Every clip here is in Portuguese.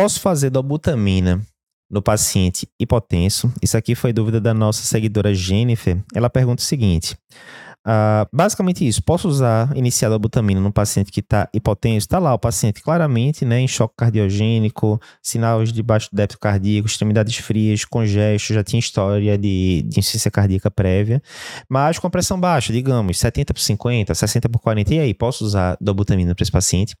Posso fazer dobutamina no paciente hipotenso? Isso aqui foi dúvida da nossa seguidora Jennifer. Ela pergunta o seguinte: Uh, basicamente isso. Posso usar iniciar a butamina no paciente que está hipotenso? Está lá o paciente claramente né, em choque cardiogênico, sinais de baixo débito cardíaco, extremidades frias, congesto, já tinha história de, de insuficiência cardíaca prévia, mas com pressão baixa, digamos, 70 por 50, 60 por 40. E aí, posso usar dobutamina para esse paciente?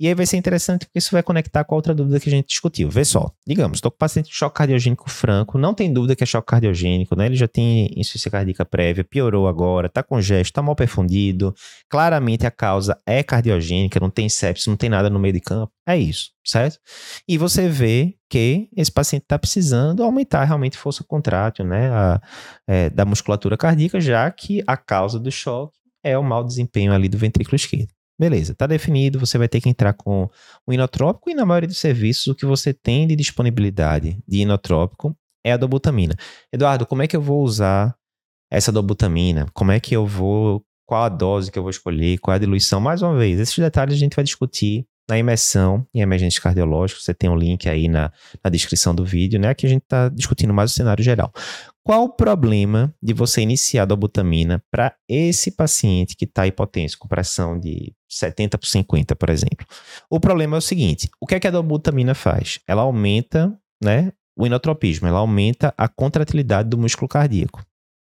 E aí vai ser interessante porque isso vai conectar com a outra dúvida que a gente discutiu. Vê só, digamos, estou com paciente de choque cardiogênico franco, não tem dúvida que é choque cardiogênico, né? Ele já tem insuficiência cardíaca prévia, piorou agora, está com gesto, está mal perfundido, claramente a causa é cardiogênica, não tem sepsis, não tem nada no meio de campo. É isso, certo? E você vê que esse paciente está precisando aumentar realmente força contrátil, né? A, é, da musculatura cardíaca, já que a causa do choque é o mau desempenho ali do ventrículo esquerdo. Beleza, está definido, você vai ter que entrar com o inotrópico e na maioria dos serviços o que você tem de disponibilidade de inotrópico é a dobutamina. Eduardo, como é que eu vou usar essa dobutamina? Como é que eu vou, qual a dose que eu vou escolher, qual a diluição? Mais uma vez, esses detalhes a gente vai discutir na imersão em emergência cardiológica. Você tem um link aí na, na descrição do vídeo, né? Que a gente está discutindo mais o cenário geral. Qual o problema de você iniciar a dobutamina para esse paciente que está hipotenso, com pressão de 70 por 50, por exemplo? O problema é o seguinte: o que é que a dobutamina faz? Ela aumenta né, o inotropismo, ela aumenta a contratilidade do músculo cardíaco.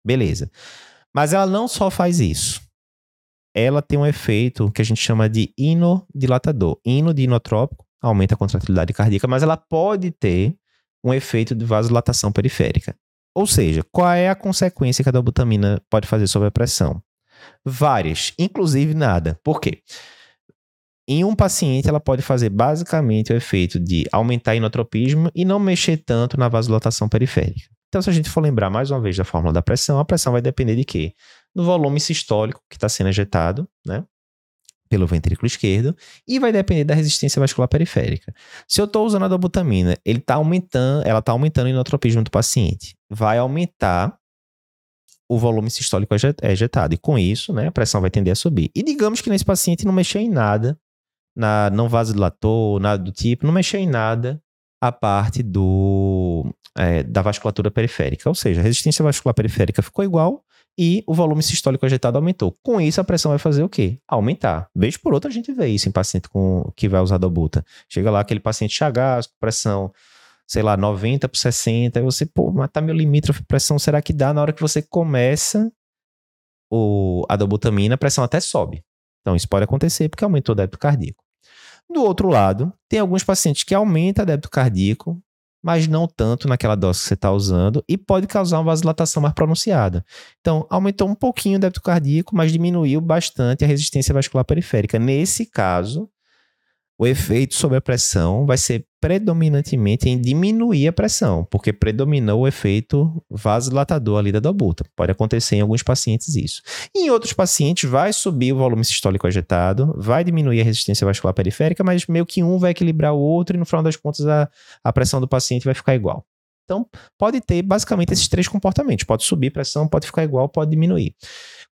Beleza. Mas ela não só faz isso. Ela tem um efeito que a gente chama de inodilatador. Ino de inotrópico aumenta a contratilidade cardíaca, mas ela pode ter um efeito de vasodilatação periférica. Ou seja, qual é a consequência que a dobutamina pode fazer sobre a pressão? Várias, inclusive nada. Por quê? Em um paciente, ela pode fazer basicamente o efeito de aumentar inotropismo e não mexer tanto na vasodilatação periférica. Então, se a gente for lembrar mais uma vez da fórmula da pressão, a pressão vai depender de quê? Do volume sistólico que está sendo ejetado, né? pelo ventrículo esquerdo e vai depender da resistência vascular periférica. Se eu estou usando a dobutamina, ele tá aumentando, ela está aumentando o inotropismo do paciente. Vai aumentar o volume sistólico ejetado. E com isso, né, a pressão vai tender a subir. E digamos que nesse paciente não mexeu em nada, na, não vasodilatou, nada do tipo, não mexeu em nada a parte do, é, da vasculatura periférica. Ou seja, a resistência vascular periférica ficou igual, e o volume sistólico ejetado aumentou. Com isso, a pressão vai fazer o quê? Aumentar. Vez por outra, a gente vê isso em paciente com, que vai usar dobuta. Chega lá aquele paciente chagas, com pressão, sei lá, 90 por 60, aí você, pô, mas tá meu limítrofe pressão, será que dá? Na hora que você começa o, a dobutamina, a pressão até sobe. Então, isso pode acontecer porque aumentou o débito cardíaco. Do outro lado, tem alguns pacientes que aumentam o débito cardíaco, mas não tanto naquela dose que você está usando e pode causar uma vasodilatação mais pronunciada. Então, aumentou um pouquinho o débito cardíaco, mas diminuiu bastante a resistência vascular periférica. Nesse caso, o efeito sobre a pressão vai ser predominantemente em diminuir a pressão, porque predominou o efeito vasodilatador ali da dobuta. Pode acontecer em alguns pacientes isso. Em outros pacientes vai subir o volume sistólico ejetado, vai diminuir a resistência vascular periférica, mas meio que um vai equilibrar o outro e no final das contas a, a pressão do paciente vai ficar igual. Então, pode ter basicamente esses três comportamentos. Pode subir pressão, pode ficar igual, pode diminuir.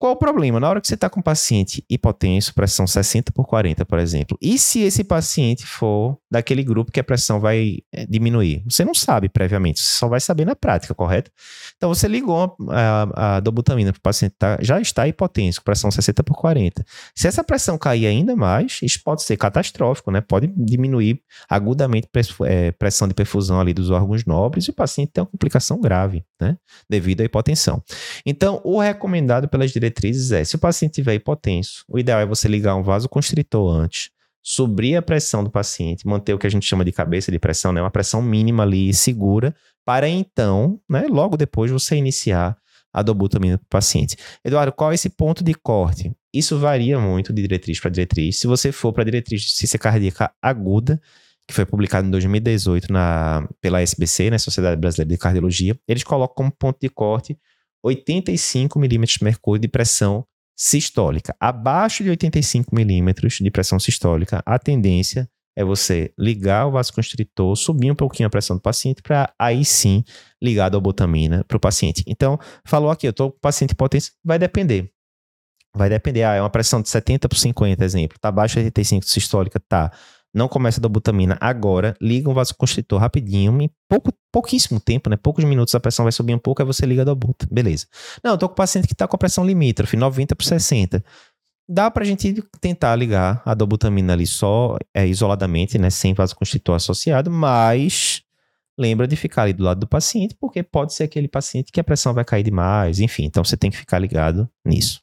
Qual o problema? Na hora que você está com um paciente hipotenso, pressão 60 por 40, por exemplo, e se esse paciente for daquele grupo que a pressão vai eh, diminuir? Você não sabe previamente, você só vai saber na prática, correto? Então você ligou a, a, dobutamina para o paciente tá, já está hipotenso, pressão 60 por 40. Se essa pressão cair ainda mais, isso pode ser catastrófico, né? Pode diminuir agudamente a eh, pressão de perfusão ali dos órgãos nobres e o paciente tem uma complicação grave, né? Devido à hipotensão. Então, o recomendado pelas diretrizes diretrizes é: se o paciente tiver hipotenso, o ideal é você ligar um vasoconstritor antes, subir a pressão do paciente, manter o que a gente chama de cabeça de pressão, né, uma pressão mínima ali segura, para então, né, logo depois você iniciar a dobutamina para o paciente. Eduardo, qual é esse ponto de corte? Isso varia muito de diretriz para diretriz. Se você for para a diretriz de ciência cardíaca aguda, que foi publicado em 2018 na, pela SBC, né, Sociedade Brasileira de Cardiologia, eles colocam como ponto de corte 85 milímetros de mercúrio de pressão sistólica. Abaixo de 85 milímetros de pressão sistólica, a tendência é você ligar o vasoconstritor, subir um pouquinho a pressão do paciente, para aí sim ligar a dobutamina para o paciente. Então, falou aqui, eu estou com paciente potência, vai depender. Vai depender, ah, é uma pressão de 70 por 50, exemplo. Está abaixo de 85 sistólica, tá. Não começa a dobutamina agora, liga um vasoconstritor rapidinho, em pouco, pouquíssimo tempo, né? Poucos minutos a pressão vai subir um pouco, aí você liga a dobuta. Beleza. Não, eu tô com paciente que tá com a pressão limítrofe, 90 por 60. Dá pra gente tentar ligar a dobutamina ali só é, isoladamente, né? Sem vasoconstritor associado, mas lembra de ficar ali do lado do paciente, porque pode ser aquele paciente que a pressão vai cair demais, enfim. Então você tem que ficar ligado nisso.